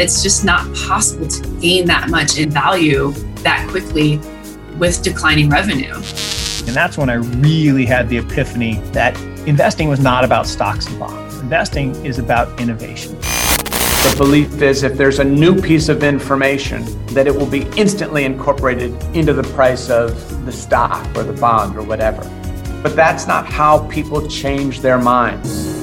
It's just not possible to gain that much in value that quickly with declining revenue. And that's when I really had the epiphany that investing was not about stocks and bonds. Investing is about innovation. The belief is if there's a new piece of information, that it will be instantly incorporated into the price of the stock or the bond or whatever. But that's not how people change their minds.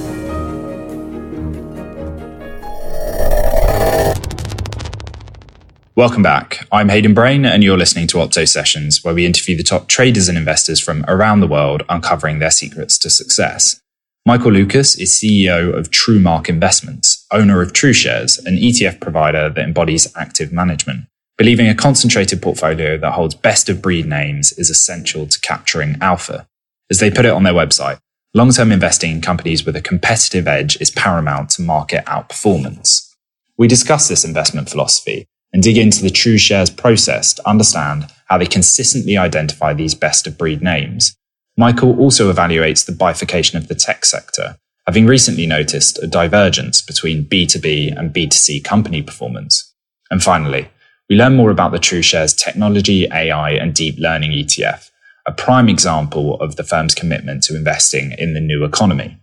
Welcome back. I'm Hayden Brain, and you're listening to Opto Sessions, where we interview the top traders and investors from around the world, uncovering their secrets to success. Michael Loukas is CEO of TrueMark Investments, owner of TrueShares, an ETF provider that embodies active management. Believing a concentrated portfolio that holds best of breed names is essential to capturing alpha. As they put it on their website, long term investing in companies with a competitive edge is paramount to market outperformance. We discuss this investment philosophy and dig into the TrueShares process to understand how they consistently identify these best of breed names. Michael also evaluates the bifurcation of the tech sector, having recently noticed a divergence between B2B and B2C company performance. And finally, we learn more about the TrueShares technology, AI, and deep learning ETF, a prime example of the firm's commitment to investing in the new economy.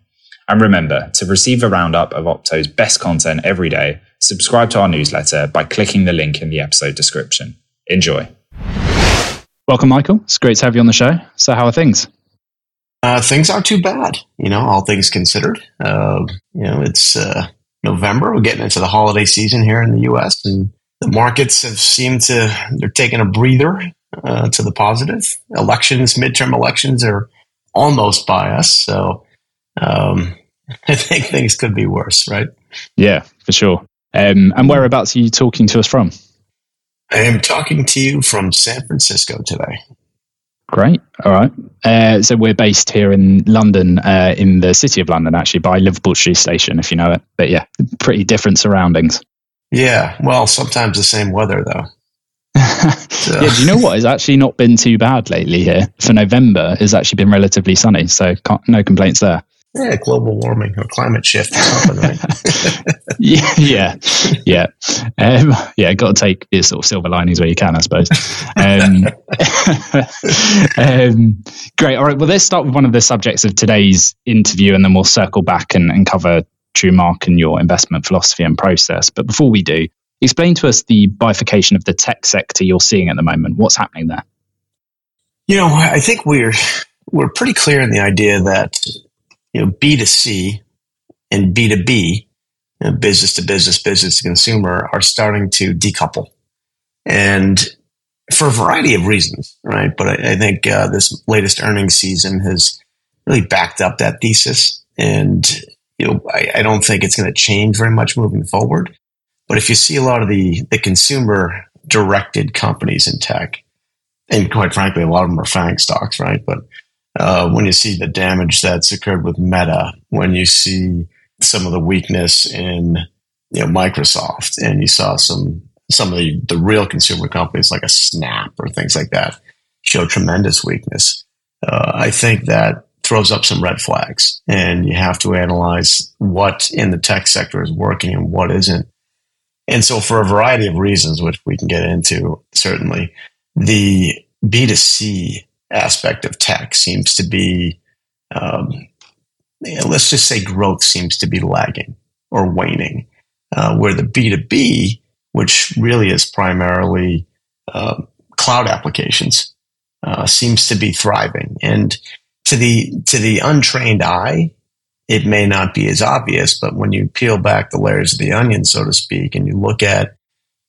And remember, to receive a roundup of Opto's best content every day, subscribe to our newsletter by clicking the link in the episode description. Enjoy. Welcome, Michael. It's great to have you on the show. So, how are things? Uh, things aren't too bad, you know, all things considered. Uh, you know, it's uh, November. We're getting into the holiday season here in the U.S., and the markets have seemed to, they're taking a breather uh, to the positive. Elections, midterm elections are almost by us. So, um, I think things could be worse, right? Yeah, for sure. Um, and whereabouts are you talking to us from? I am talking to you from San Francisco today. Great. All right. Uh, so we're based here in London, uh, in the city of London, actually, by Liverpool Street Station, if you know it. But yeah, pretty different surroundings. Yeah. Well, sometimes the same weather, though. so. yeah. Do you know what? It's actually not been too bad lately here. For November, it's actually been relatively sunny. So no complaints there. Yeah, global warming or climate shift. yeah, yeah, yeah, um, yeah. Got to take your sort of silver linings where you can, I suppose. Um, um, great. All right. Well, let's start with one of the subjects of today's interview, and then we'll circle back and, and cover TrueMark and your investment philosophy and process. But before we do, explain to us the bifurcation of the tech sector you're seeing at the moment. What's happening there? You know, I think we're we're pretty clear in the idea that you know, B2C and B2B, you know, business to business, business to consumer are starting to decouple. And for a variety of reasons, right? But I, I think uh, this latest earnings season has really backed up that thesis. And, you know, I, I don't think it's going to change very much moving forward. But if you see a lot of the, the consumer directed companies in tech, and quite frankly, a lot of them are FANG stocks, right? But uh, when you see the damage that's occurred with Meta, when you see some of the weakness in you know Microsoft, and you saw some some of the, the real consumer companies like a Snap or things like that show tremendous weakness. Uh, I think that throws up some red flags, and you have to analyze what in the tech sector is working and what isn't. And so, for a variety of reasons, which we can get into, certainly the B2C aspect of tech seems to be, um, let's just say growth seems to be lagging or waning, uh, where the B2B, which really is primarily uh, cloud applications, uh, seems to be thriving. And to the, to the untrained eye, it may not be as obvious, but when you peel back the layers of the onion, so to speak, and you look at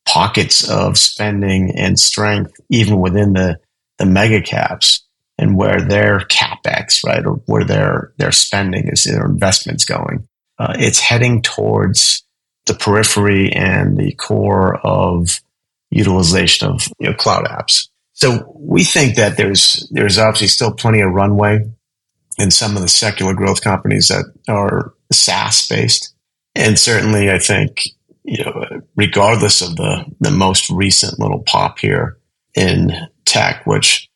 pockets of spending and strength, even within the the mega caps and where their capex, right, or where their their spending is, their investments going. Uh, it's heading towards the periphery and the core of utilization of you know, cloud apps. So we think that there's there's obviously still plenty of runway in some of the secular growth companies that are SaaS based, and certainly I think you know regardless of the the most recent little pop here in tech, which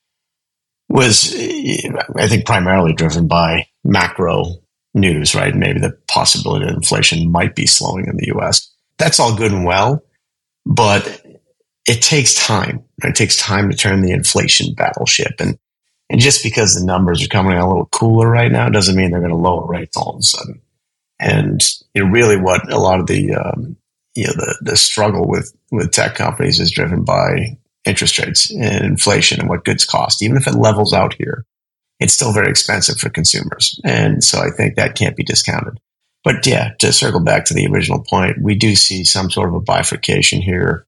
was, I think, primarily driven by macro news, right? Maybe the possibility that inflation might be slowing in the US. That's all good and well, but it takes time. It takes time to turn the inflation battleship. And, and just because the numbers are coming a little cooler right now doesn't mean they're going to lower rates all of a sudden. And you know, really what a lot of the, um, you know, the, the struggle with, with tech companies is driven by interest rates and inflation and what goods cost. Even if it levels out here, it's still very expensive for consumers. And so I think that can't be discounted. But yeah, to circle back to the original point, we do see some sort of a bifurcation here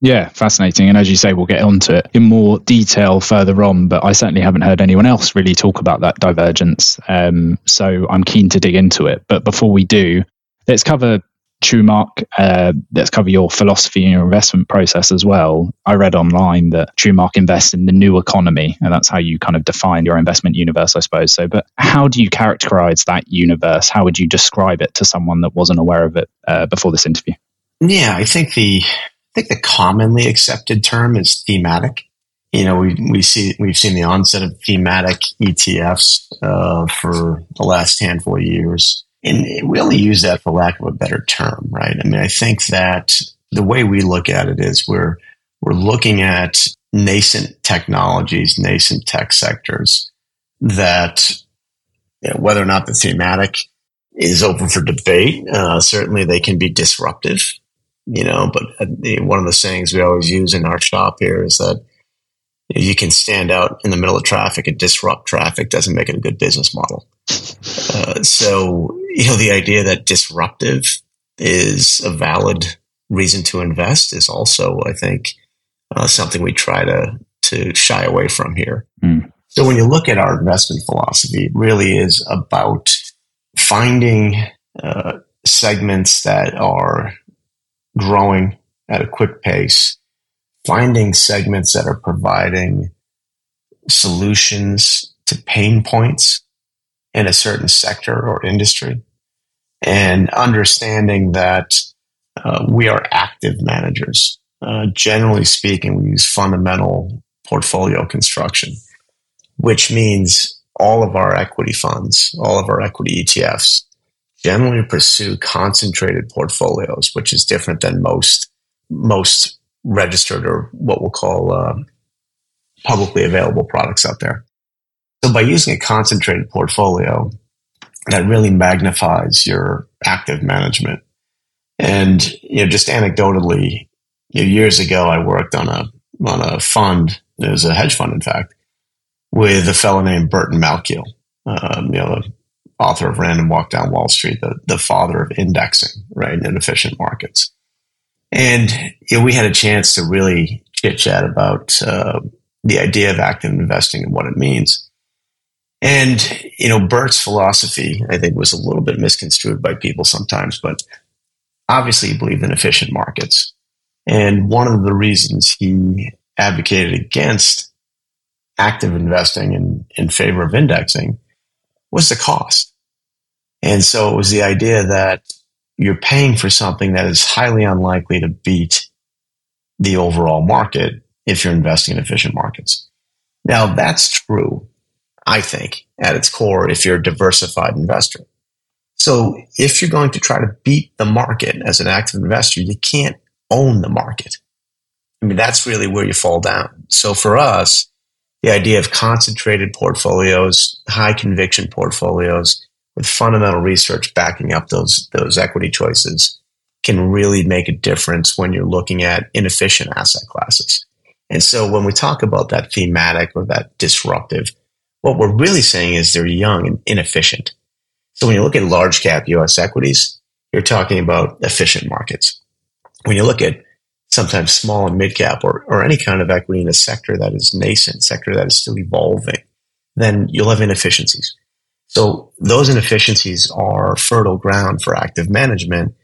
Yeah, fascinating. And as you say, we'll get onto it in more detail further on, but I certainly haven't heard anyone else really talk about that divergence. Um, so I'm keen to dig into it. But before we do, let's cover TrueMark. Uh, let's cover your philosophy and your investment process as well. I read online that TrueMark invests in the new economy, and that's how you kind of define your investment universe, I suppose. So, but how do you characterize that universe? How would you describe it to someone that wasn't aware of it uh, before this interview? Yeah, I think the I think the commonly accepted term is thematic. You know, we, we see, we've seen the onset of thematic ETFs uh, for the last handful of years. And we only use that for lack of a better term, right? I mean, I think that the way we look at it is we're, we're looking at nascent technologies, nascent tech sectors that you know, whether or not the thematic is open for debate. Uh, certainly they can be disruptive you know, but uh, one of the sayings we always use in our shop here is that you can stand out in the middle of traffic and disrupt traffic doesn't make it a good business model. Uh, so, you know, the idea that disruptive is a valid reason to invest is also, I think, uh, something we try to, to shy away from here. Mm. So when you look at our investment philosophy, it really is about finding uh, segments that are growing at a quick pace, finding segments that are providing solutions to pain points in a certain sector or industry, and understanding that uh, we are active managers. Uh, generally speaking, we use fundamental portfolio construction, which means all of our equity funds, all of our equity ETFs generally pursue concentrated portfolios, which is different than most most registered or what we'll call uh, publicly available products out there. So by using a concentrated portfolio, that really magnifies your active management. And you know, just anecdotally, you know, years ago, I worked on a on a fund. It was a hedge fund, in fact, with a fellow named Burton Malkiel. Um, you know, author of Random Walk Down Wall Street, the, the father of indexing, right, in efficient markets. And you know, we had a chance to really chit chat about uh, the idea of active investing and what it means. And, you know, Burt's philosophy, I think, was a little bit misconstrued by people sometimes, but obviously he believed in efficient markets. And one of the reasons he advocated against active investing in, in favor of indexing was the cost. And so it was the idea that you're paying for something that is highly unlikely to beat the overall market if you're investing in efficient markets. Now that's true, I think, at its core, if you're a diversified investor. So if you're going to try to beat the market as an active investor, you can't own the market. I mean, that's really where you fall down. So for us, the idea of concentrated portfolios, high conviction portfolios with fundamental research backing up those, those equity choices can really make a difference when you're looking at inefficient asset classes. And so when we talk about that thematic or that disruptive, what we're really saying is they're young and inefficient. So when you look at large cap US equities, you're talking about efficient markets. When you look at sometimes small and mid cap or, or any kind of equity in a sector that is nascent, sector that is still evolving, then you'll have inefficiencies. So those inefficiencies are fertile ground for active management.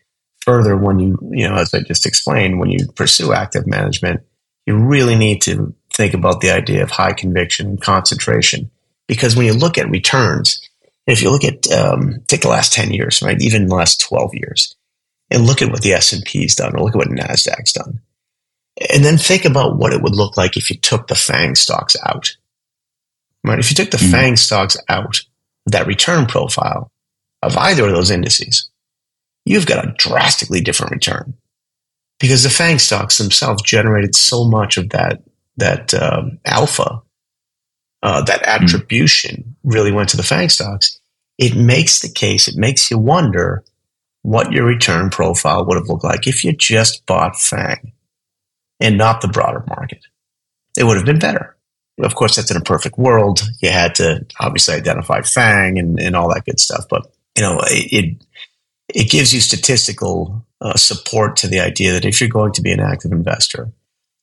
Further, when you, you know, as I just explained, when you pursue active management, you really need to think about the idea of high conviction and concentration. Because when you look at returns, if you look at, um, take the last 10 years, right, even the last 12 years, and look at what the S&P's done or look at what Nasdaq's done. And then think about what it would look like if you took the FANG stocks out. Right? If you took the mm-hmm. FANG stocks out, that return profile of either of those indices, you've got a drastically different return because the FANG stocks themselves generated so much of that that um, alpha, uh, that mm-hmm. attribution mm-hmm. really went to the FANG stocks. It makes the case. It makes you wonder what your return profile would have looked like if you just bought FANG and not the broader market. It would have been better. Of course, that's in a perfect world. You had to obviously identify FANG and, and all that good stuff, but you know, it, it gives you statistical uh, support to the idea that if you're going to be an active investor,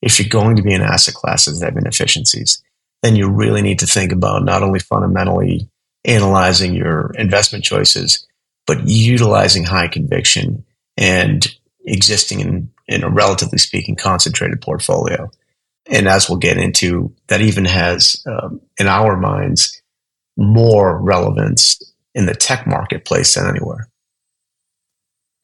if you're going to be an asset class that have inefficiencies, then you really need to think about not only fundamentally analyzing your investment choices, but utilizing high conviction and existing in, in a relatively speaking concentrated portfolio. And as we'll get into, that even has, um, in our minds, more relevance in the tech marketplace than anywhere.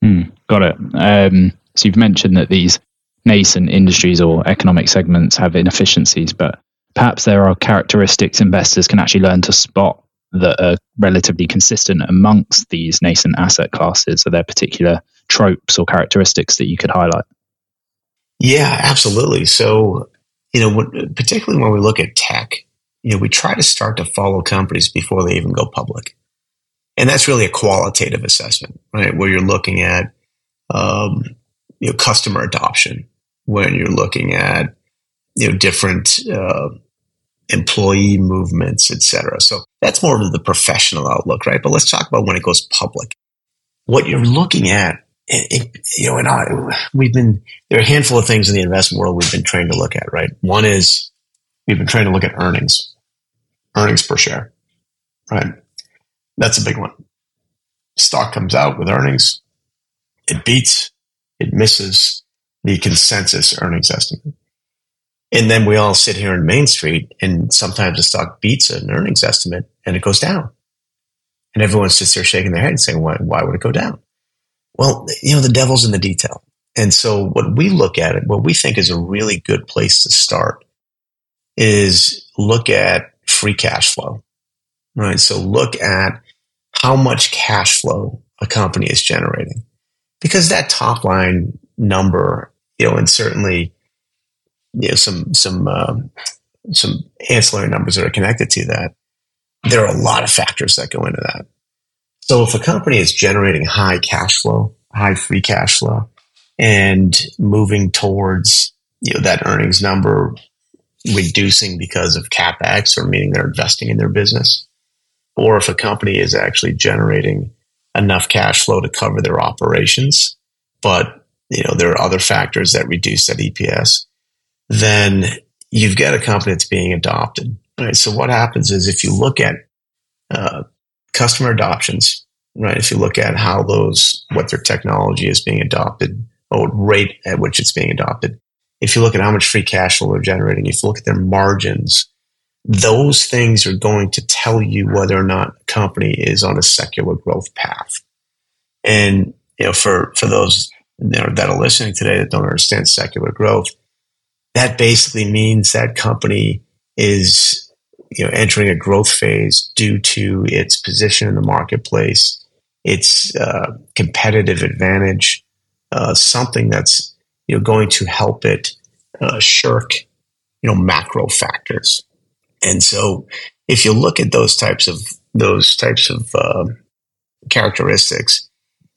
Hmm, got it. Um, so you've mentioned that these nascent industries or economic segments have inefficiencies, but perhaps there are characteristics investors can actually learn to spot that are relatively consistent amongst these nascent asset classes? Are there particular tropes or characteristics that you could highlight? Yeah, absolutely. So, you know, particularly when we look at tech, you know, we try to start to follow companies before they even go public. And that's really a qualitative assessment, right? Where you're looking at, um, you know, customer adoption, when you're looking at, you know, different, uh, employee movements, etc. So that's more of the professional outlook, right? But let's talk about when it goes public. What you're looking at, it, it, you know, and I, we've been there are a handful of things in the investment world we've been trained to look at, right? One is we've been trained to look at earnings, earnings per share, right? That's a big one. Stock comes out with earnings, it beats, it misses the consensus earnings estimate. And then we all sit here in Main Street and sometimes the stock beats an earnings estimate and it goes down. And everyone's just there shaking their head and saying, why, why would it go down? Well, you know, the devil's in the detail. And so what we look at it, what we think is a really good place to start is look at free cash flow, right? So look at how much cash flow a company is generating because that top line number, you know, and certainly you know, some some um, some ancillary numbers that are connected to that. There are a lot of factors that go into that. So if a company is generating high cash flow, high free cash flow, and moving towards you know that earnings number reducing because of capex or meaning they're investing in their business, or if a company is actually generating enough cash flow to cover their operations, but you know there are other factors that reduce that EPS then you've got a company that's being adopted. So what happens is if you look at uh, customer adoptions, right? If you look at how those what their technology is being adopted, or rate at which it's being adopted, if you look at how much free cash flow they're generating, if you look at their margins, those things are going to tell you whether or not a company is on a secular growth path. And you know, for for those that are listening today that don't understand secular growth, that basically means that company is you know entering a growth phase due to its position in the marketplace, its uh, competitive advantage, uh, something that's you know going to help it uh, shirk you know macro factors. And so, if you look at those types of those types of um, characteristics,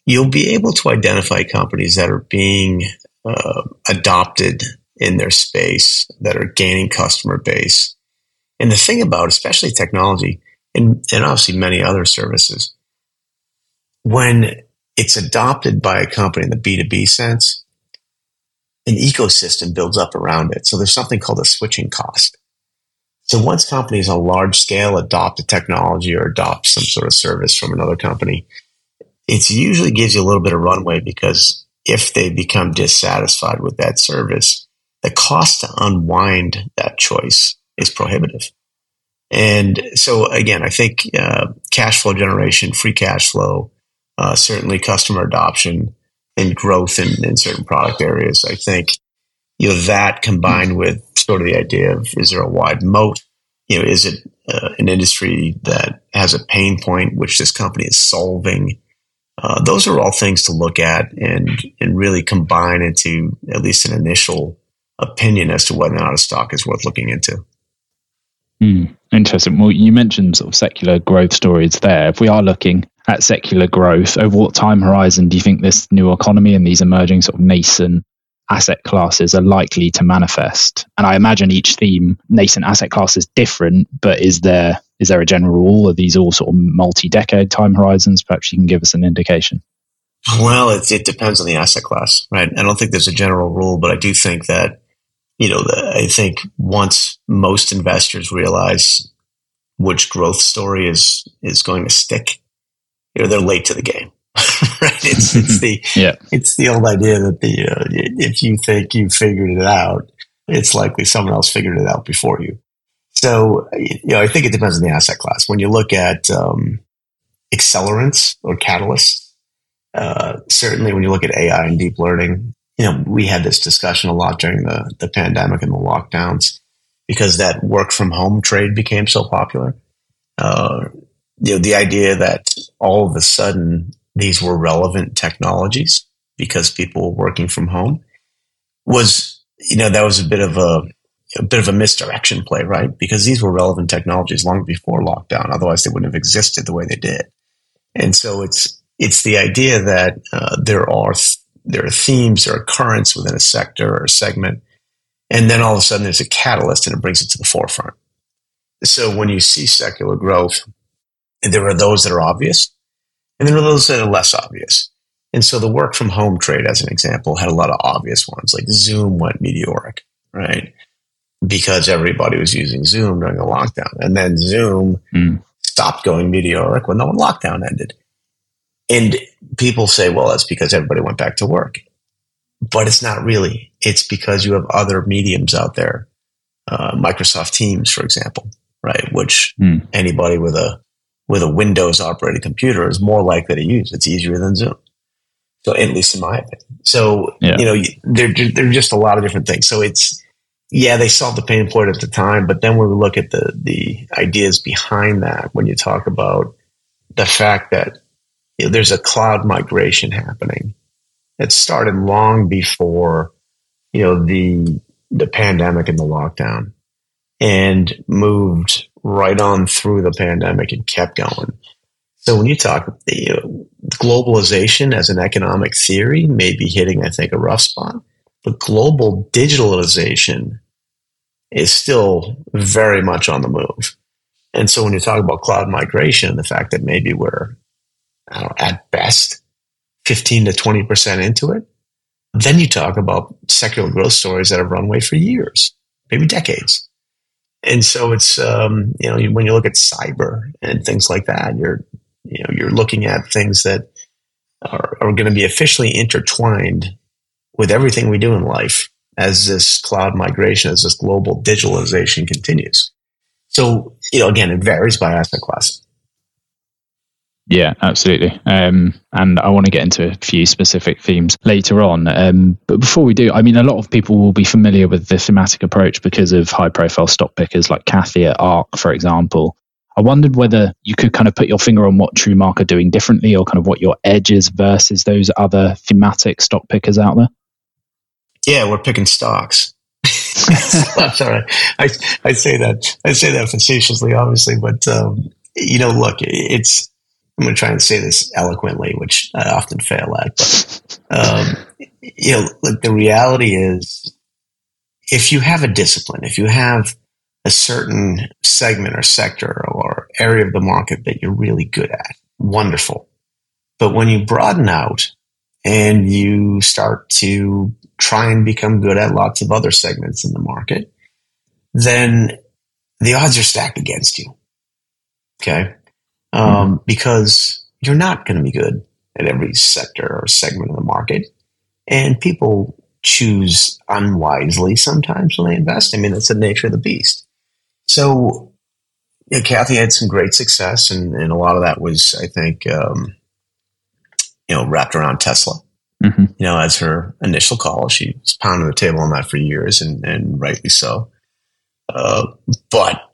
you'll be able to identify companies that are being uh, adopted in their space that are gaining customer base. And the thing about, especially technology and, and obviously many other services, when it's adopted by a company in the B2B sense, an ecosystem builds up around it. So there's something called a switching cost. So once companies on large scale adopt a technology or adopt some sort of service from another company, it usually gives you a little bit of runway because if they become dissatisfied with that service, the cost to unwind that choice is prohibitive. And so again, I think uh, cash flow generation, free cash flow, uh, certainly customer adoption and growth in, in certain product areas. I think you know, that combined with sort of the idea of is there a wide moat? You know, is it uh, an industry that has a pain point which this company is solving? Uh, those are all things to look at and and really combine into at least an initial opinion as to whether or not a stock is worth looking into. Mm, interesting. Well, you mentioned sort of secular growth stories there. If we are looking at secular growth, over what time horizon do you think this new economy and these emerging sort of nascent asset classes are likely to manifest? And I imagine each theme, nascent asset class, is different, but is there is there a general rule? Are these all sort of multi-decade time horizons? Perhaps you can give us an indication. Well, it, it depends on the asset class, right? I don't think there's a general rule, but I do think that you know, I think once most investors realize which growth story is is going to stick, you know, they're late to the game. right? It's it's the yeah. it's the old idea that the uh, if you think you figured it out, it's likely someone else figured it out before you. So you know, I think it depends on the asset class. When you look at um, accelerants or catalysts, uh, certainly when you look at AI and deep learning, you know, we had this discussion a lot during the, the pandemic and the lockdowns because that work from home trade became so popular. Uh, you know, the idea that all of a sudden these were relevant technologies because people were working from home was, you know, that was a bit of a, a bit of a misdirection play, right? Because these were relevant technologies long before lockdown. Otherwise, they wouldn't have existed the way they did. And so it's it's the idea that uh, there are there are themes or currents within a sector or a segment. And then all of a sudden there's a catalyst and it brings it to the forefront. So when you see secular growth, there are those that are obvious and there are those that are less obvious. And so the work from home trade, as an example, had a lot of obvious ones, like Zoom went meteoric, right? Because everybody was using Zoom during the lockdown. And then Zoom mm. stopped going meteoric when the lockdown ended. And people say, well, that's because everybody went back to work. But it's not really. It's because you have other mediums out there. Uh, Microsoft Teams, for example, right? Which mm. anybody with a with a Windows operated computer is more likely to use. It's easier than Zoom. So at least in my opinion. So yeah. you know, there there are just a lot of different things. So it's yeah, they solved the pain point at the time, but then when we look at the the ideas behind that, when you talk about the fact that you know, there's a cloud migration happening. It started long before, you know, the the pandemic and the lockdown, and moved right on through the pandemic and kept going. So when you talk you know, globalization as an economic theory, may be hitting, I think, a rough spot. But global digitalization is still very much on the move. And so when you talk about cloud migration, the fact that maybe we're know, at best 15 to 20% into it. Then you talk about secular growth stories that have runway for years, maybe decades. And so it's, um, you know, when you look at cyber and things like that, you're, you know, you're looking at things that are, are going to be officially intertwined with everything we do in life as this cloud migration, as this global digitalization continues. So, you know, again, it varies by asset class. Yeah, absolutely. Um, and I want to get into a few specific themes later on. Um, but before we do, I mean, a lot of people will be familiar with the thematic approach because of high profile stock pickers like Cathie at ARK, for example. I wondered whether you could kind of put your finger on what TrueMark are doing differently or kind of what your edge is versus those other thematic stock pickers out there. Yeah, we're picking stocks. I'm sorry. I, I say that I say that facetiously, obviously, but um, you know, look, it's I'm going to try and say this eloquently, which I often fail at. But um, you know, like the reality is, if you have a discipline, if you have a certain segment or sector or area of the market that you're really good at, wonderful. But when you broaden out and you start to try and become good at lots of other segments in the market, then the odds are stacked against you. Okay um, mm-hmm. because you're not going to be good at every sector or segment of the market. And people choose unwisely sometimes when they invest. I mean, that's the nature of the beast. So, you know, Cathie had some great success, and, and a lot of that was, I think, um, you know, wrapped around Tesla, mm-hmm. you know, as her initial call. She's pounding the table on that for years, and, and rightly so. Uh, but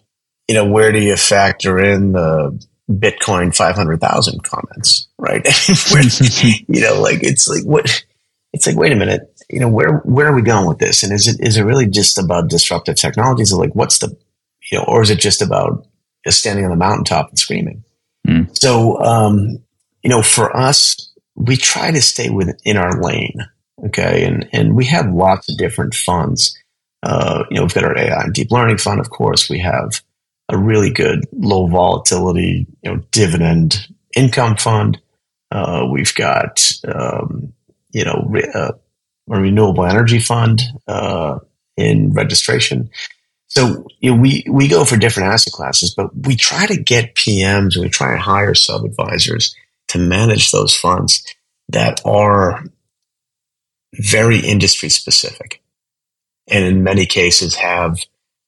you know, where do you factor in the Bitcoin five hundred thousand comments, right? you know, like it's like what it's like. Wait a minute, you know, where where are we going with this? And is it is it really just about disruptive technologies? Or like, what's the you know, or is it just about just standing on the mountaintop and screaming? Mm. So, um, you know, for us, we try to stay within our lane. Okay. And, and we have lots of different funds. Uh, you know, we've got our AI and deep learning fund, of course. We have a really good low volatility, you know, dividend income fund. Uh, we've got, um, you know, re- uh, a renewable energy fund uh, in registration. So you know, we we go for different asset classes, but we try to get PMs and we try and hire sub advisors to manage those funds that are very industry specific and in many cases have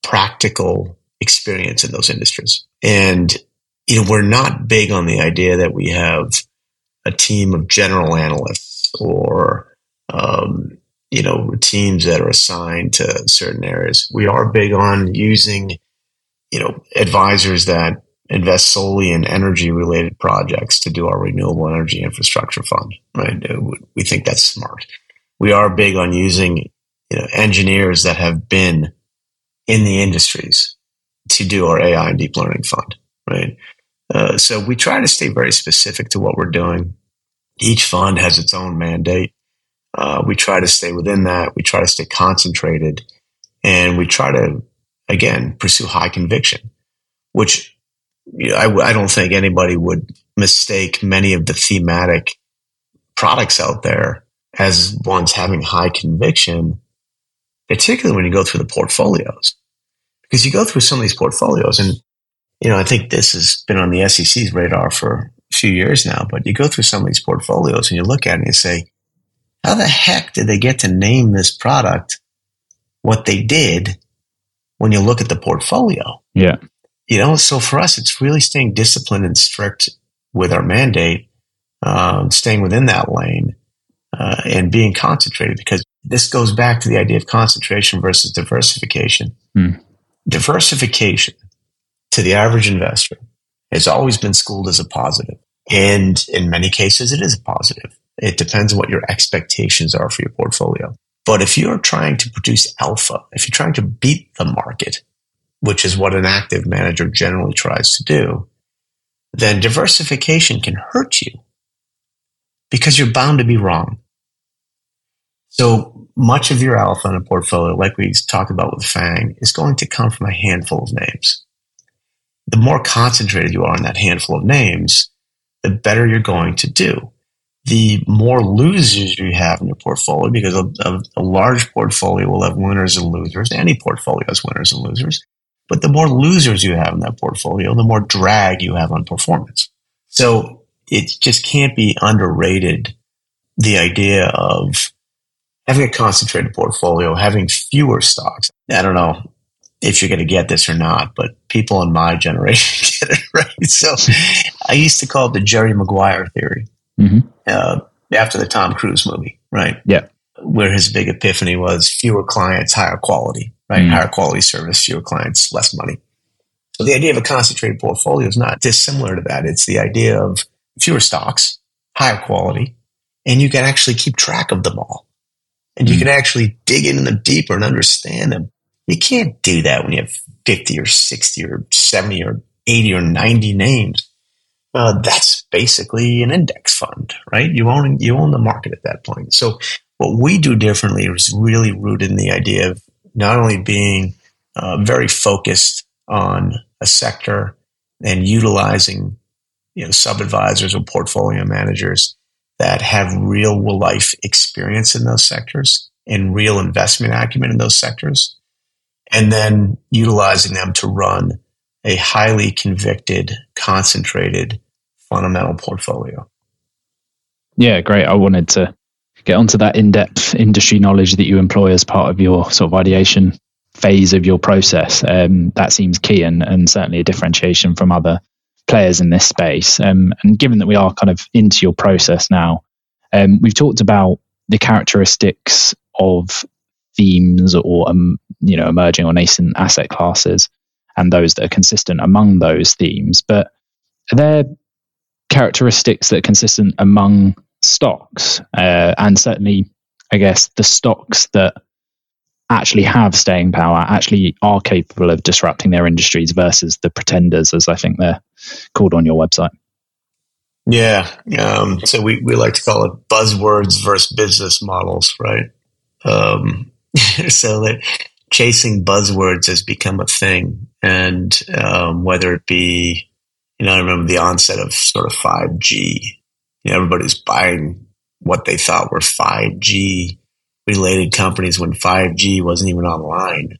practical experience in those industries. And, you know, we're not big on the idea that we have a team of general analysts or, um, you know, teams that are assigned to certain areas. We are big on using, you know, advisors that invest solely in energy related projects to do our renewable energy infrastructure fund. Right? We think that's smart. We are big on using you know, engineers that have been in the industries to do our AI and deep learning fund. Right. Uh, so we try to stay very specific to what we're doing. Each fund has its own mandate. Uh, we try to stay within that. We try to stay concentrated, and we try to again pursue high conviction, which I, I don't think anybody would mistake many of the thematic products out there as ones having high conviction, particularly when you go through the portfolios. Because you go through some of these portfolios, and you know, I think this has been on the SEC's radar for a few years now, but you go through some of these portfolios and you look at it and you say, how the heck did they get to name this product what they did when you look at the portfolio? Yeah you know, so for us, it's really staying disciplined and strict with our mandate, um, staying within that lane, uh, and being concentrated because this goes back to the idea of concentration versus diversification. Mm. Diversification to the average investor has always been schooled as a positive. And in many cases, it is a positive. It depends on what your expectations are for your portfolio. But if you're trying to produce alpha, if you're trying to beat the market, which is what an active manager generally tries to do, then diversification can hurt you because you're bound to be wrong. So much of your alpha in a portfolio, like we talked about with FANG, is going to come from a handful of names. The more concentrated you are on that handful of names, the better you're going to do. The more losers you have in your portfolio, because a, a, a large portfolio will have winners and losers. Any portfolio has winners and losers. But the more losers you have in that portfolio, the more drag you have on performance. So it just can't be underrated the idea of having a concentrated portfolio, having fewer stocks. I don't know if you're going to get this or not, but people in my generation get it right. So I used to call it the Jerry Maguire theory mm-hmm. uh, after the Tom Cruise movie, right? Yeah. Where his big epiphany was fewer clients, higher quality right? Mm. Higher quality service, fewer clients, less money. So the idea of a concentrated portfolio is not dissimilar to that. It's the idea of fewer stocks, higher quality, and you can actually keep track of them all. And you mm. can actually dig into them deeper and understand them. You can't do that when you have 50 or 60 or 70 or 80 or 90 names. Uh, that's basically an index fund, right? You own you own the market at that point. So what we do differently is really rooted in the idea of not only being uh, very focused on a sector and utilizing you know sub advisors or portfolio managers that have real life experience in those sectors and real investment acumen in those sectors and then utilizing them to run a highly convicted concentrated fundamental portfolio yeah great i wanted to get onto that in-depth industry knowledge that you employ as part of your sort of ideation phase of your process. Um, that seems key and, and certainly a differentiation from other players in this space. Um, and given that we are kind of into your process now, um, we've talked about the characteristics of themes or um, you know emerging or nascent asset classes and those that are consistent among those themes but are there characteristics that are consistent among stocks uh, and certainly i guess the stocks that actually have staying power actually are capable of disrupting their industries versus the pretenders as i think they're called on your website yeah um, so we, we like to call it buzzwords versus business models right um, so that chasing buzzwords has become a thing. And um, whether it be, you know, I remember the onset of sort of 5G, you know, everybody's buying what they thought were 5G related companies when 5G wasn't even online.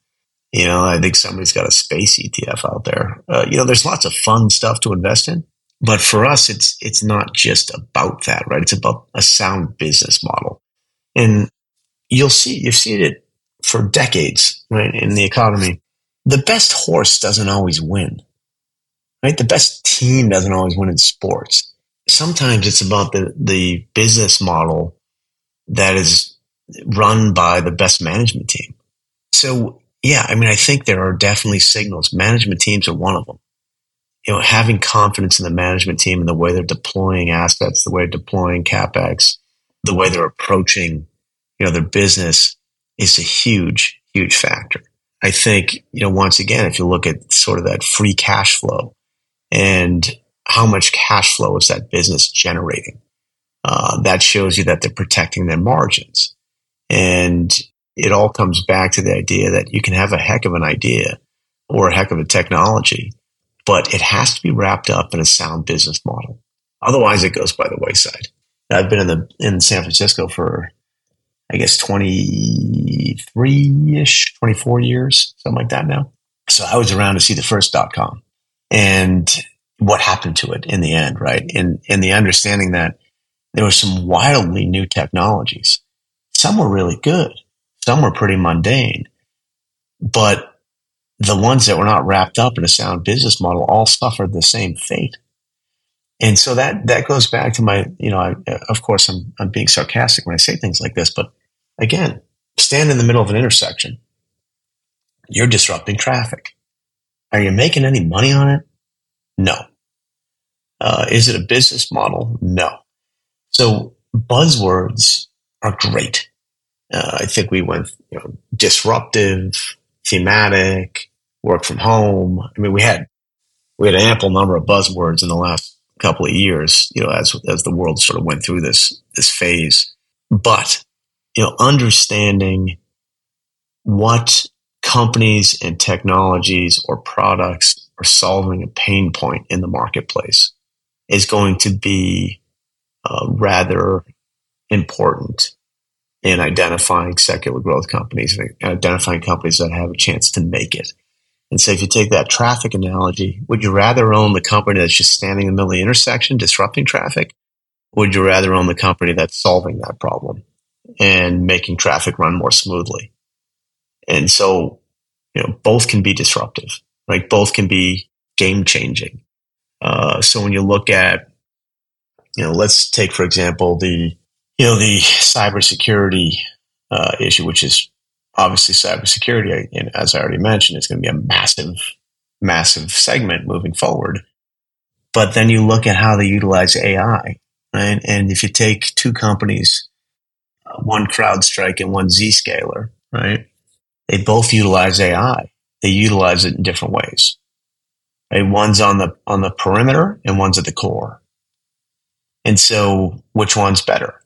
You know, I think somebody's got a space ETF out there. Uh, you know, there's lots of fun stuff to invest in, but for us, it's it's not just about that, right? It's about a sound business model, and you'll see, you've seen it for decades, right, in the economy. The best horse doesn't always win, right? The best team doesn't always win in sports. Sometimes it's about the, the business model that is run by the best management team. So, yeah, I mean, I think there are definitely signals. Management teams are one of them. You know, having confidence in the management team and the way they're deploying assets, the way they're deploying capex, the way they're approaching you know, their business is a huge, huge factor. I think, you know, once again, if you look at sort of that free cash flow and how much cash flow is that business generating, uh, that shows you that they're protecting their margins. And it all comes back to the idea that you can have a heck of an idea or a heck of a technology, but it has to be wrapped up in a sound business model. Otherwise, it goes by the wayside. I've been in the in San Francisco for I guess 23 ish, 24 years, something like that now. So I was around to see the first dot com and what happened to it in the end, right? And, and the understanding that there were some wildly new technologies. Some were really good. Some were pretty mundane, but the ones that were not wrapped up in a sound business model all suffered the same fate. And so that, that goes back to my, you know, I, of course I'm, I'm being sarcastic when I say things like this, but Again, stand in the middle of an intersection. You're disrupting traffic. Are you making any money on it? No. Uh, is it a business model? No. So buzzwords are great. Uh, I think we went you know, disruptive, thematic, work from home. I mean, we had we had an ample number of buzzwords in the last couple of years. You know, as as the world sort of went through this this phase, but you know, understanding what companies and technologies or products are solving a pain point in the marketplace is going to be uh, rather important in identifying secular growth companies and identifying companies that have a chance to make it. And so if you take that traffic analogy, would you rather own the company that's just standing in the middle of the intersection disrupting traffic? Or would you rather own the company that's solving that problem? and making traffic run more smoothly. And so, you know, both can be disruptive, right? Both can be game changing. Uh, so when you look at, you know, let's take, for example, the, you know, the cybersecurity uh, issue, which is obviously cybersecurity. And as I already mentioned, it's going to be a massive, massive segment moving forward. But then you look at how they utilize AI, right? And if you take two companies one CrowdStrike and one Zscaler, right? They both utilize AI. They utilize it in different ways. Right? One's on the on the perimeter and one's at the core. And so, which one's better?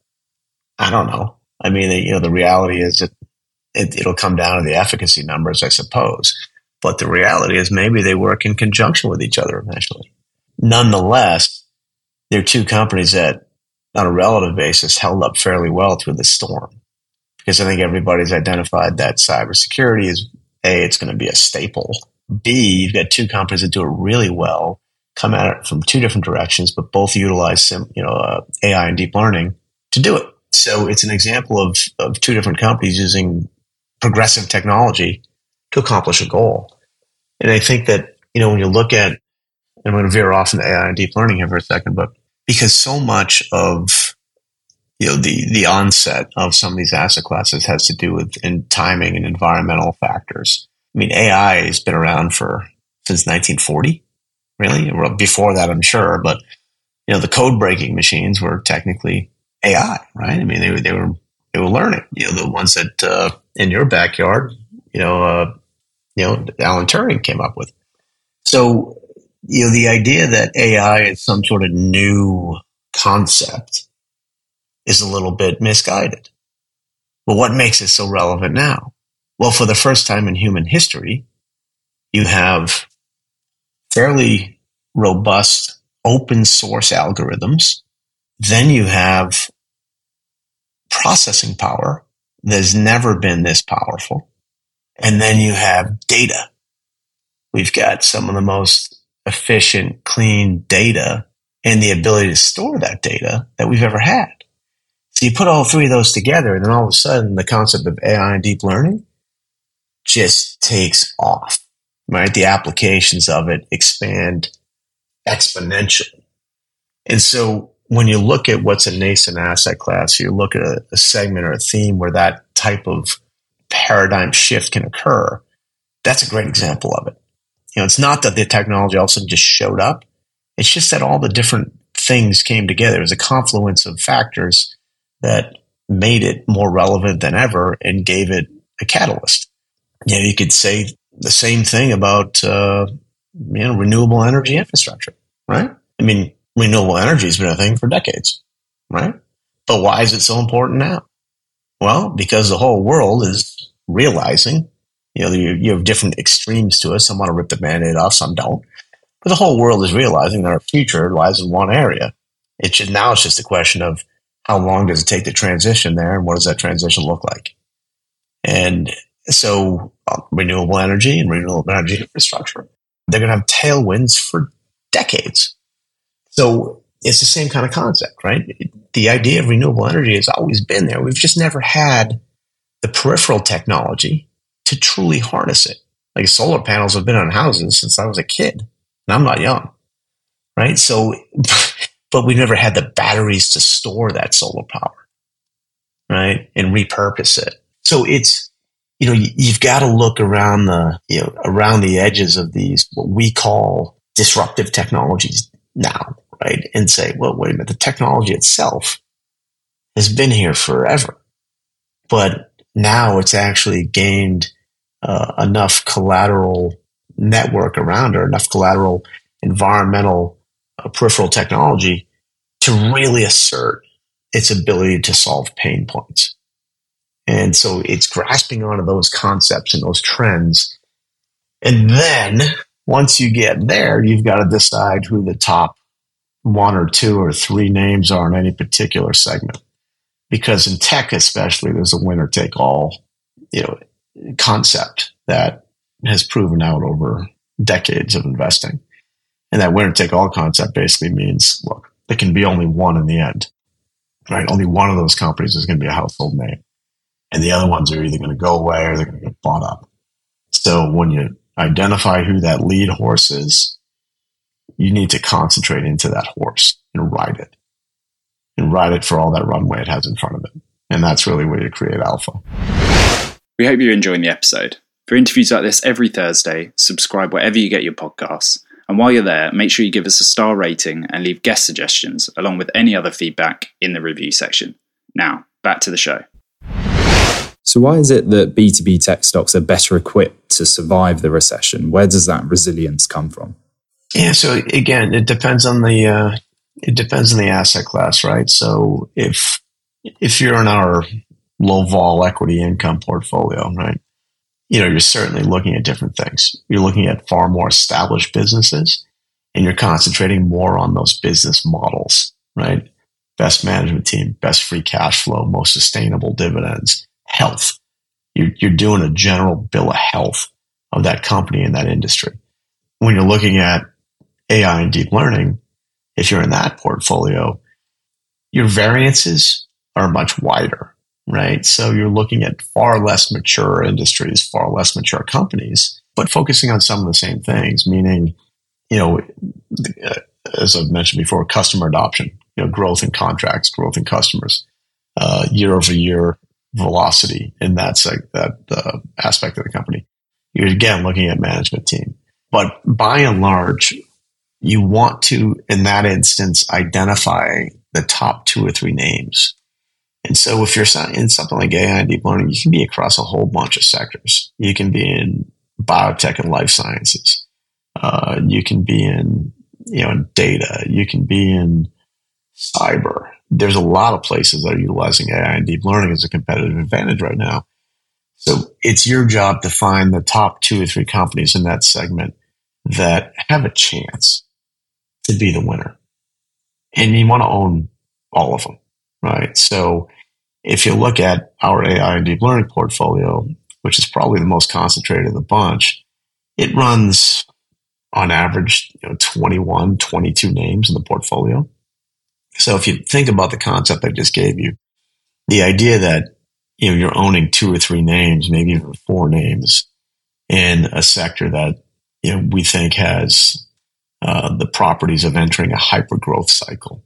I don't know. I mean, you know, the reality is that it, it'll come down to the efficacy numbers, I suppose. But the reality is, maybe they work in conjunction with each other eventually. Nonetheless, they're two companies that on a relative basis, held up fairly well through the storm. Because I think everybody's identified that cybersecurity is A, it's going to be a staple. B, you've got two companies that do it really well, come at it from two different directions, but both utilize some, you know, uh, AI and deep learning to do it. So it's an example of, of two different companies using progressive technology to accomplish a goal. And I think that, you know, when you look at, I'm going to veer off into AI and deep learning here for a second, but because so much of you know, the, the onset of some of these asset classes has to do with in timing and environmental factors. I mean, AI has been around for since 1940, really. Well, before that, I'm sure, but you know, the code breaking machines were technically AI, right? I mean, they they were, they were learning, you know, the ones that, uh, in your backyard, you know, uh, you know, Alan Turing came up with. So, you know, the idea that AI is some sort of new concept is a little bit misguided. But what makes it so relevant now? Well, for the first time in human history, you have fairly robust open source algorithms. Then you have processing power that's never been this powerful. And then you have data. We've got some of the most efficient, clean data and the ability to store that data that we've ever had. So you put all three of those together, and then all of a sudden, the concept of AI and deep learning just takes off, right? The applications of it expand exponentially. And so when you look at what's a nascent asset class, you look at a, a segment or a theme where that type of paradigm shift can occur, that's a great example of it. You know, it's not that the technology all of a sudden just showed up. It's just that all the different things came together. It was a confluence of factors that made it more relevant than ever and gave it a catalyst. You know, you could say the same thing about uh, you know renewable energy infrastructure, right? I mean, renewable energy has been a thing for decades, right? But why is it so important now? Well, because the whole world is realizing, you know, you, you have different extremes to it. Some want to rip the band-aid off, some don't. But the whole world is realizing that our future lies in one area. It should now it's just a question of how long does it take to transition there and what does that transition look like? And so uh, renewable energy and renewable energy infrastructure, they're going to have tailwinds for decades. So it's the same kind of concept, right? The idea of renewable energy has always been there. We've just never had the peripheral technology to truly harness it. Like solar panels have been on houses since I was a kid, and I'm not young, right? So but we never had the batteries to store that solar power, right? And repurpose it. So it's, you know, you, have got to look around the, you know, around the edges of these, what we call disruptive technologies now, And say, well, wait a minute, the technology itself has been here forever, but now it's actually gained uh, enough collateral network around or enough collateral environmental uh, peripheral technology to really assert its ability to solve pain points. And so it's grasping onto those concepts and those trends. And then once you get there, you've got to decide who the top one or two or three names are in any particular segment. Because in tech, especially, there's a winner take all, you know, concept that has proven out over decades of investing. And that winner take all concept basically means, look, there can be only one in the end, right? Only one of those companies is going to be a household name. And the other ones are either going to go away or they're going to get bought up. So when you identify who that lead horse is, you need to concentrate into that horse and ride it and ride it for all that runway it has in front of it. And that's really where you create alpha. We hope you're enjoying the episode. For interviews like this every Thursday, subscribe wherever you get your podcasts and while you're there, make sure you give us a star rating and leave guest suggestions along with any other feedback in the review section. Now, back to the show. So, why is it that B2B tech stocks are better equipped to survive the recession? Where does that resilience come from? Yeah, so again, it depends on the uh, it depends on the asset class, right? So if if you're in our low vol equity income portfolio, right, you know, you're certainly looking at different things. You're looking at far more established businesses and you're concentrating more on those business models, right? Best management team, best free cash flow, most sustainable dividends, health. You're, you're doing a general bill of health of that company and that industry. When you're looking at AI and deep learning, if you're in that portfolio, your variances are much wider right? So you're looking at far less mature industries, far less mature companies, but focusing on some of the same things, meaning, you know, uh, as I've mentioned before, customer adoption, you know, growth in contracts, growth in customers. uh, year over year velocity in that seg- that uh, aspect of the company. You're again looking at management team, but by and large, you want to in that instance identify the top two or three names. And so if you're in something like AI and deep learning, you can be across a whole bunch of sectors. You can be in biotech and life sciences. Uh, you can be in, you know, data. You can be in cyber. There's a lot of places that are utilizing AI and deep learning as a competitive advantage right now. So it's your job to find the top two or three companies in that segment that have a chance to be the winner. And you want to own all of them, right? So if you look at our AI and deep learning portfolio, which is probably the most concentrated of the bunch, it runs on average you know, 21, 22 names in the portfolio. So if you think about the concept I just gave you, the idea that you know you're owning two or three names, maybe even four names in a sector that you know we think has uh, the properties of entering a hyper growth cycle,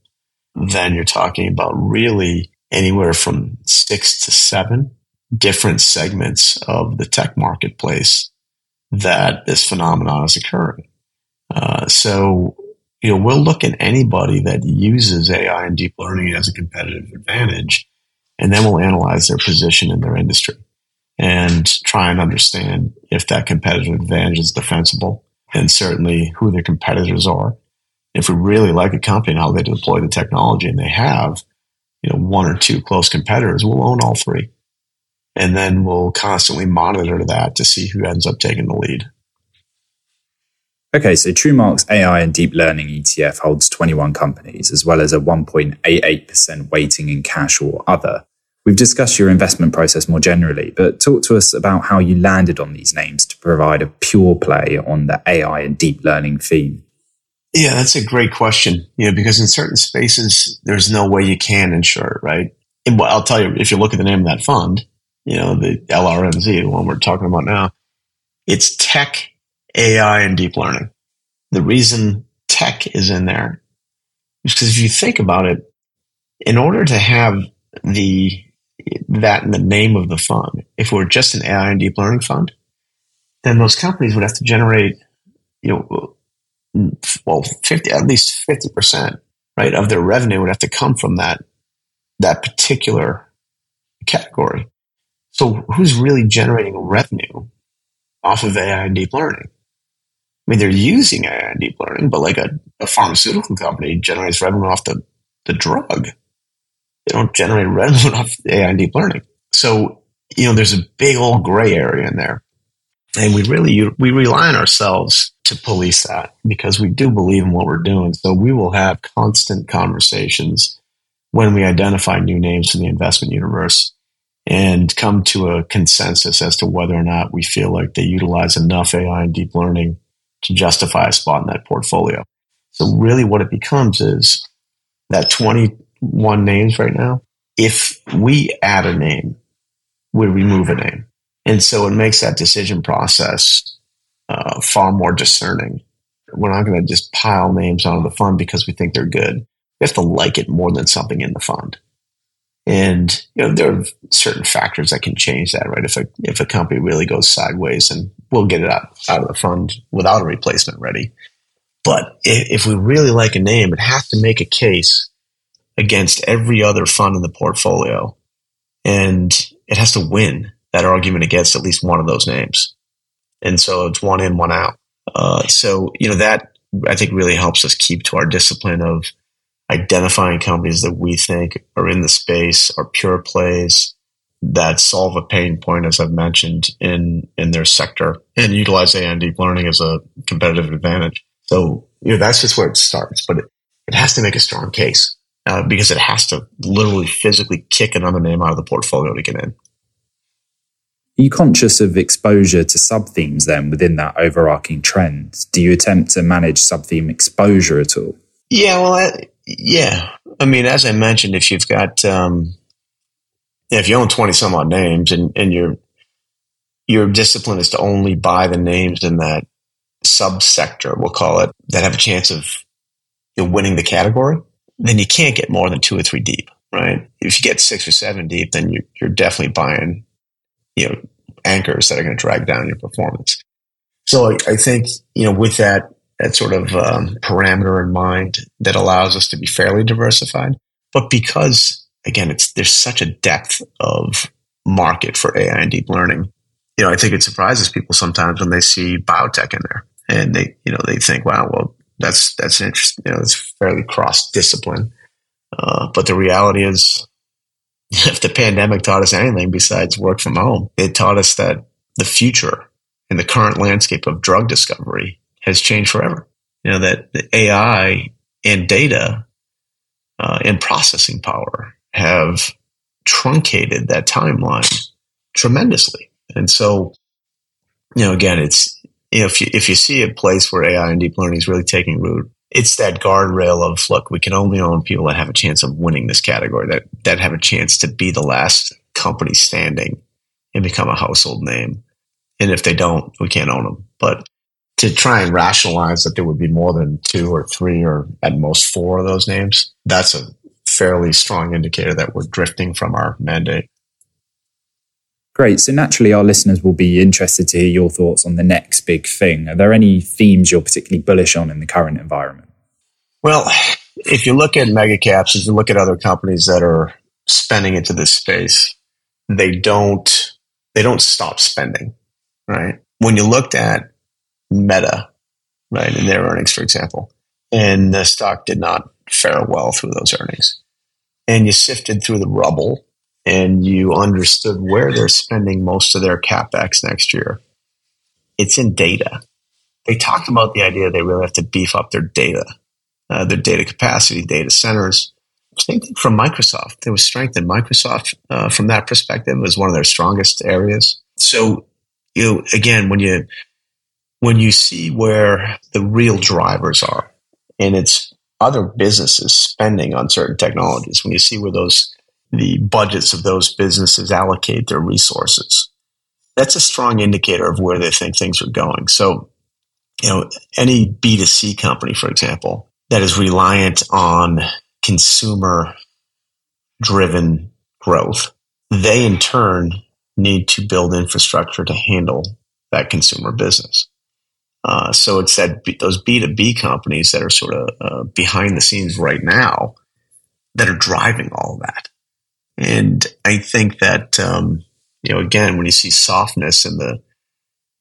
then you're talking about really anywhere from six to seven different segments of the tech marketplace that this phenomenon is occurring. Uh, so, you know, we'll look at anybody that uses AI and deep learning as a competitive advantage, and then we'll analyze their position in their industry and try and understand if that competitive advantage is defensible and certainly who their competitors are. If we really like a company and how they deploy the technology and they have, you know, one or two close competitors, we'll own all three and then we'll constantly monitor that to see who ends up taking the lead. Okay, so Truemark's AI and deep learning ETF holds 21 companies, as well as a 1.88% weighting in cash or other. We've discussed your investment process more generally, but talk to us about how you landed on these names to provide a pure play on the AI and deep learning theme. Yeah, that's a great question. You know, because in certain spaces, there's no way you can insure it, right? And I'll tell you, if you look at the name of that fund, you know, the LRNZ, the one we're talking about now, it's tech, AI, and deep learning. The reason tech is in there is because if you think about it, in order to have the that in the name of the fund, if we're just an AI and deep learning fund, then those companies would have to generate, you know, well, 50, at least 50%, right, of their revenue would have to come from that, that particular category. So who's really generating revenue off of AI and deep learning? I mean, they're using AI and deep learning, but like a, a pharmaceutical company generates revenue off the, the drug. They don't generate revenue off AI and deep learning. So, you know, there's a big old gray area in there. And we really, we rely on ourselves to police that because we do believe in what we're doing. So we will have constant conversations when we identify new names in the investment universe and come to a consensus as to whether or not we feel like they utilize enough AI and deep learning to justify a spot in that portfolio. So really what it becomes is that 21 names right now, if we add a name, we remove a name. And so it makes that decision process uh, far more discerning. We're not going to just pile names onto the fund because we think they're good. We have to like it more than something in the fund. And you know there are certain factors that can change that, right? If a if a company really goes sideways, and we'll get it out out of the fund without a replacement ready. But if, if we really like a name, it has to make a case against every other fund in the portfolio, and it has to win that argument against at least one of those names. And so it's one in, one out. Uh, so you know that I think really helps us keep to our discipline of identifying companies that we think are in the space, are pure plays that solve a pain point, as I've mentioned, in, in their sector and utilize AI and deep learning as a competitive advantage. So, you know, that's just where it starts, but it, it has to make a strong case uh, because it has to literally physically kick another name out of the portfolio to get in. Are you conscious of exposure to sub themes then within that overarching trend? Do you attempt to manage sub theme exposure at all? Yeah, well, yeah, I mean, as I mentioned, if you've got um, if you own twenty some odd names, and and your your discipline is to only buy the names in that subsector, we'll call it, that have a chance of you know, winning the category, then you can't get more than two or three deep. right? If you get six or seven deep, then you're, you're definitely buying, you know, anchors that are going to drag down your performance. So I, I think, you know, with that, that sort of um, parameter in mind that allows us to be fairly diversified. But because, again, it's, there's such a depth of market for AI and deep learning, you know, I think it surprises people sometimes when they see biotech in there and they, you know, they think, wow, well, that's, that's interesting. You know, it's fairly cross discipline. Uh, but the reality is, if the pandemic taught us anything besides work from home, it taught us that the future and the current landscape of drug discovery has changed forever. You know, that the AI and data uh, and processing power have truncated that timeline tremendously. And so, you know, again, it's, you know, if you, if you see a place where AI and deep learning is really taking root, it's that guardrail of look, we can only own people that have a chance of winning this category, that that have a chance to be the last company standing and become a household name. And if they don't, we can't own them. But to try and rationalize that there would be more than two or three or at most four of those names, that's a fairly strong indicator that we're drifting from our mandate. Great. So naturally, our listeners will be interested to hear your thoughts on the next big thing. Are there any themes you're particularly bullish on in the current environment? Well, if you look at mega caps, if you look at other companies that are spending into this space, they don't they don't stop spending, right? When you looked at Meta, right, in their earnings, for example, and the stock did not fare well through those earnings, and you sifted through the rubble and you understood where they're spending most of their capex next year, it's in data. They talked about the idea they really have to beef up their data, uh, their data capacity, data centers. Same thing from Microsoft. There was strength in Microsoft uh, from that perspective. It was one of their strongest areas. So, you know, again, when you when you see where the real drivers are, and it's other businesses spending on certain technologies, when you see where those the budgets of those businesses allocate their resources. That's a strong indicator of where they think things are going. So, you know, any B2C company, for example, that is reliant on consumer driven growth, they in turn need to build infrastructure to handle that consumer business. Uh, so it's that those B2B companies that are sort of uh, behind the scenes right now that are driving all that. And I think that, um, you know, again, when you see softness in the,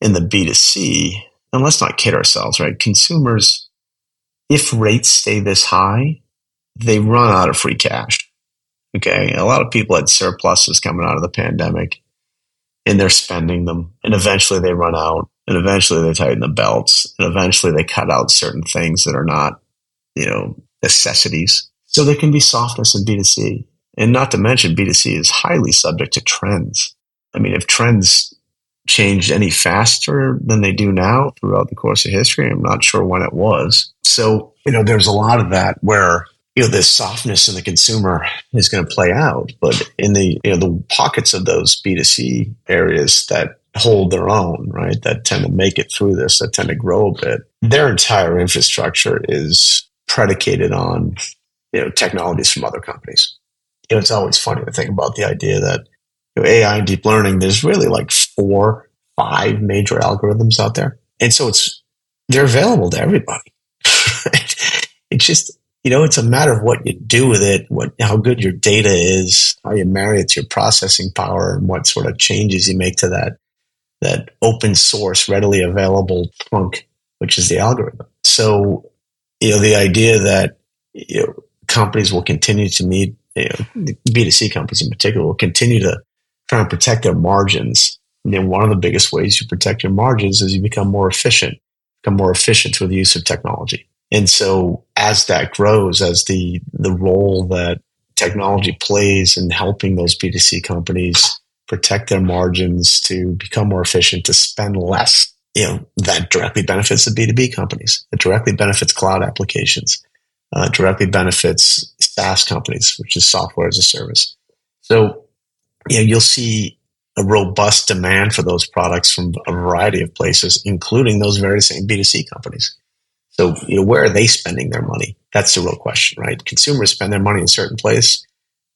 in the B2C, and let's not kid ourselves, right? Consumers, if rates stay this high, they run out of free cash. Okay. A lot of people had surpluses coming out of the pandemic and they're spending them and eventually they run out and eventually they tighten the belts and eventually they cut out certain things that are not, you know, necessities. So there can be softness in B2C. And not to mention, B2C is highly subject to trends. I mean, if trends changed any faster than they do now throughout the course of history, I'm not sure when it was. So, you know, there's a lot of that where, you know, this softness in the consumer is going to play out. But in the, you know, the pockets of those B2C areas that hold their own, right, that tend to make it through this, that tend to grow a bit, their entire infrastructure is predicated on, you know, technologies from other companies you know, it's always funny to think about the idea that you know, AI and deep learning, there's really like four, five major algorithms out there. And so it's, they're available to everybody. it's just, you know, it's a matter of what you do with it, what, how good your data is, how you marry it to your processing power and what sort of changes you make to that, that open source, readily available trunk, which is the algorithm. So, you know, the idea that, you know, companies will continue to need you know, B2C companies in particular will continue to try and protect their margins. And then one of the biggest ways you protect your margins is you become more efficient, become more efficient with the use of technology. And so as that grows, as the, the role that technology plays in helping those B2C companies protect their margins to become more efficient, to spend less, you know, that directly benefits the B2B companies. It directly benefits cloud applications uh, directly benefits SaaS companies, which is software as a service. So, you know, you'll see a robust demand for those products from a variety of places, including those very same B2C companies. So, you know, where are they spending their money? That's the real question, right? Consumers spend their money in a certain place.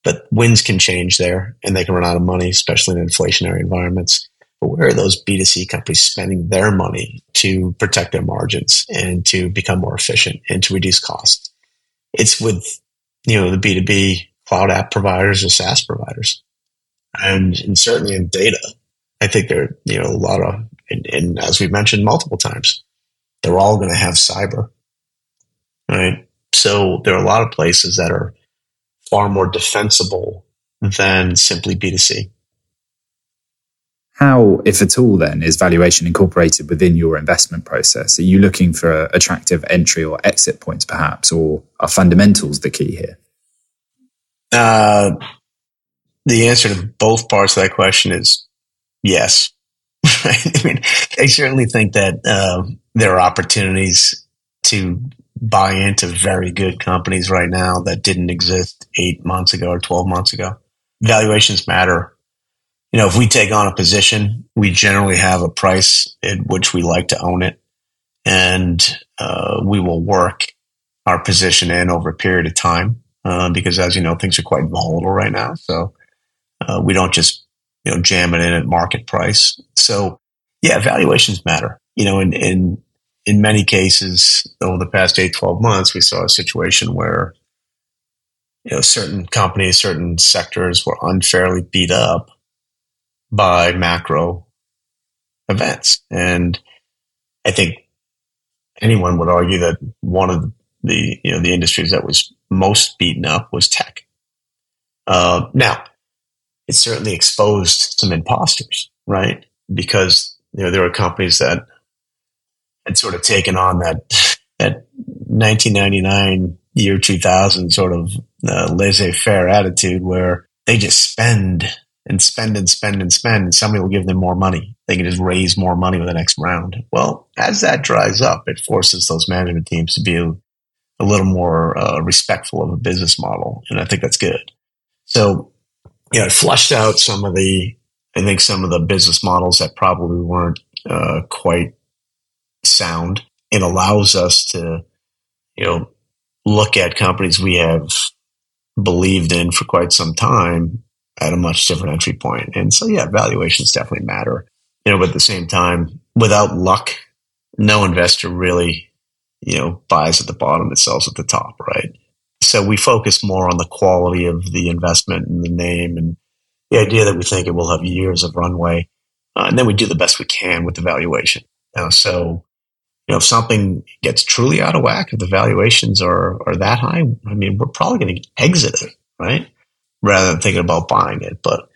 but winds can change there and they can run out of money, especially in inflationary environments. But where are those B2C companies spending their money to protect their margins and to become more efficient and to reduce costs? It's with, you know, the B2B cloud app providers or SaaS providers. And, and certainly in data, I think there, you know, a lot of, and, and as we've mentioned multiple times, they're all going to have cyber, right? So there are a lot of places that are far more defensible than simply B2C. How, if at all, then is valuation incorporated within your investment process? Are you looking for attractive entry or exit points, perhaps, or are fundamentals the key here? Uh, the answer to both parts of that question is yes. I mean, I certainly think that uh, there are opportunities to buy into very good companies right now that didn't exist eight months ago or 12 months ago. Valuations matter. You know, if we take on a position, we generally have a price at which we like to own it. And uh, we will work our position in over a period of time uh, because, as you know, things are quite volatile right now. So uh, we don't just you know jam it in at market price. So yeah, valuations matter. You know, in in in many cases over the past eight, 12 months, we saw a situation where you know certain companies, certain sectors were unfairly beat up by macro events. And I think anyone would argue that one of the you know the industries that was most beaten up was tech. Uh, now, it certainly exposed some imposters, right? Because you know there were companies that had sort of taken on that that 1999 year 2000 sort of uh, laissez-faire attitude where they just spend and spend and spend and spend and somebody will give them more money. They can just raise more money with the next round. Well as that dries up it forces those management teams to be a, little more uh, respectful of a business model and i think that's good. So you know it flushed out some of the i think some of the business models that probably weren't uh, quite sound. And allows us to, you know, look at companies we have believed in for quite some time at a much different entry point. And so, yeah, valuations definitely matter. You know, but at the same time, without luck, no investor really, you know, buys at the bottom and sells at the top, right? So we focus more on the quality of the investment and the name and the idea that we think it will have years of runway. Uh, and then we do the best we can with the valuation. So you know, if something gets truly out of whack, if the valuations are, are that high, I mean, we're probably going to exit it, right? Rather than thinking about buying it. But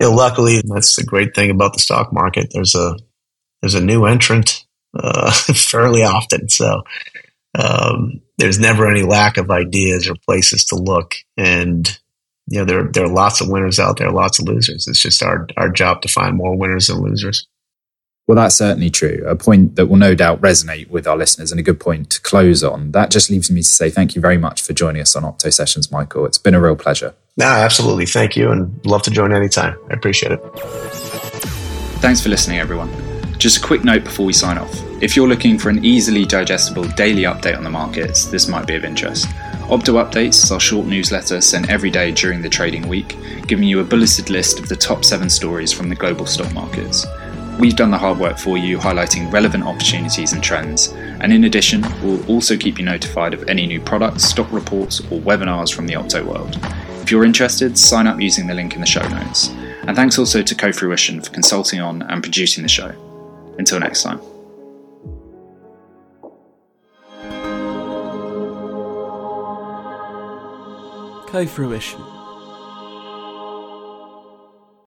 you know, luckily, that's the great thing about the stock market. There's a there's a new entrant uh, fairly often, so um, there's never any lack of ideas or places to look. And you know, there there are lots of winners out there, lots of losers. It's just our our job to find more winners than losers. Well, that's certainly true. A point that will no doubt resonate with our listeners and a good point to close on. That just leaves me to say thank you very much for joining us on Opto Sessions, Michael. It's been a real pleasure. No, absolutely. Thank you and love to join anytime. I appreciate it. Thanks for listening, everyone. Just a quick note before we sign off. If you're looking for an easily digestible daily update on the markets, this might be of interest. Opto Updates is our short newsletter sent every day during the trading week, giving you a bulleted list of the top seven stories from the global stock markets. We've done the hard work for you, highlighting relevant opportunities and trends. And in addition, we'll also keep you notified of any new products, stock reports, or webinars from the Opto world. If you're interested, sign up using the link in the show notes. And thanks also to Cofruition for consulting on and producing the show. Until next time. Cofruition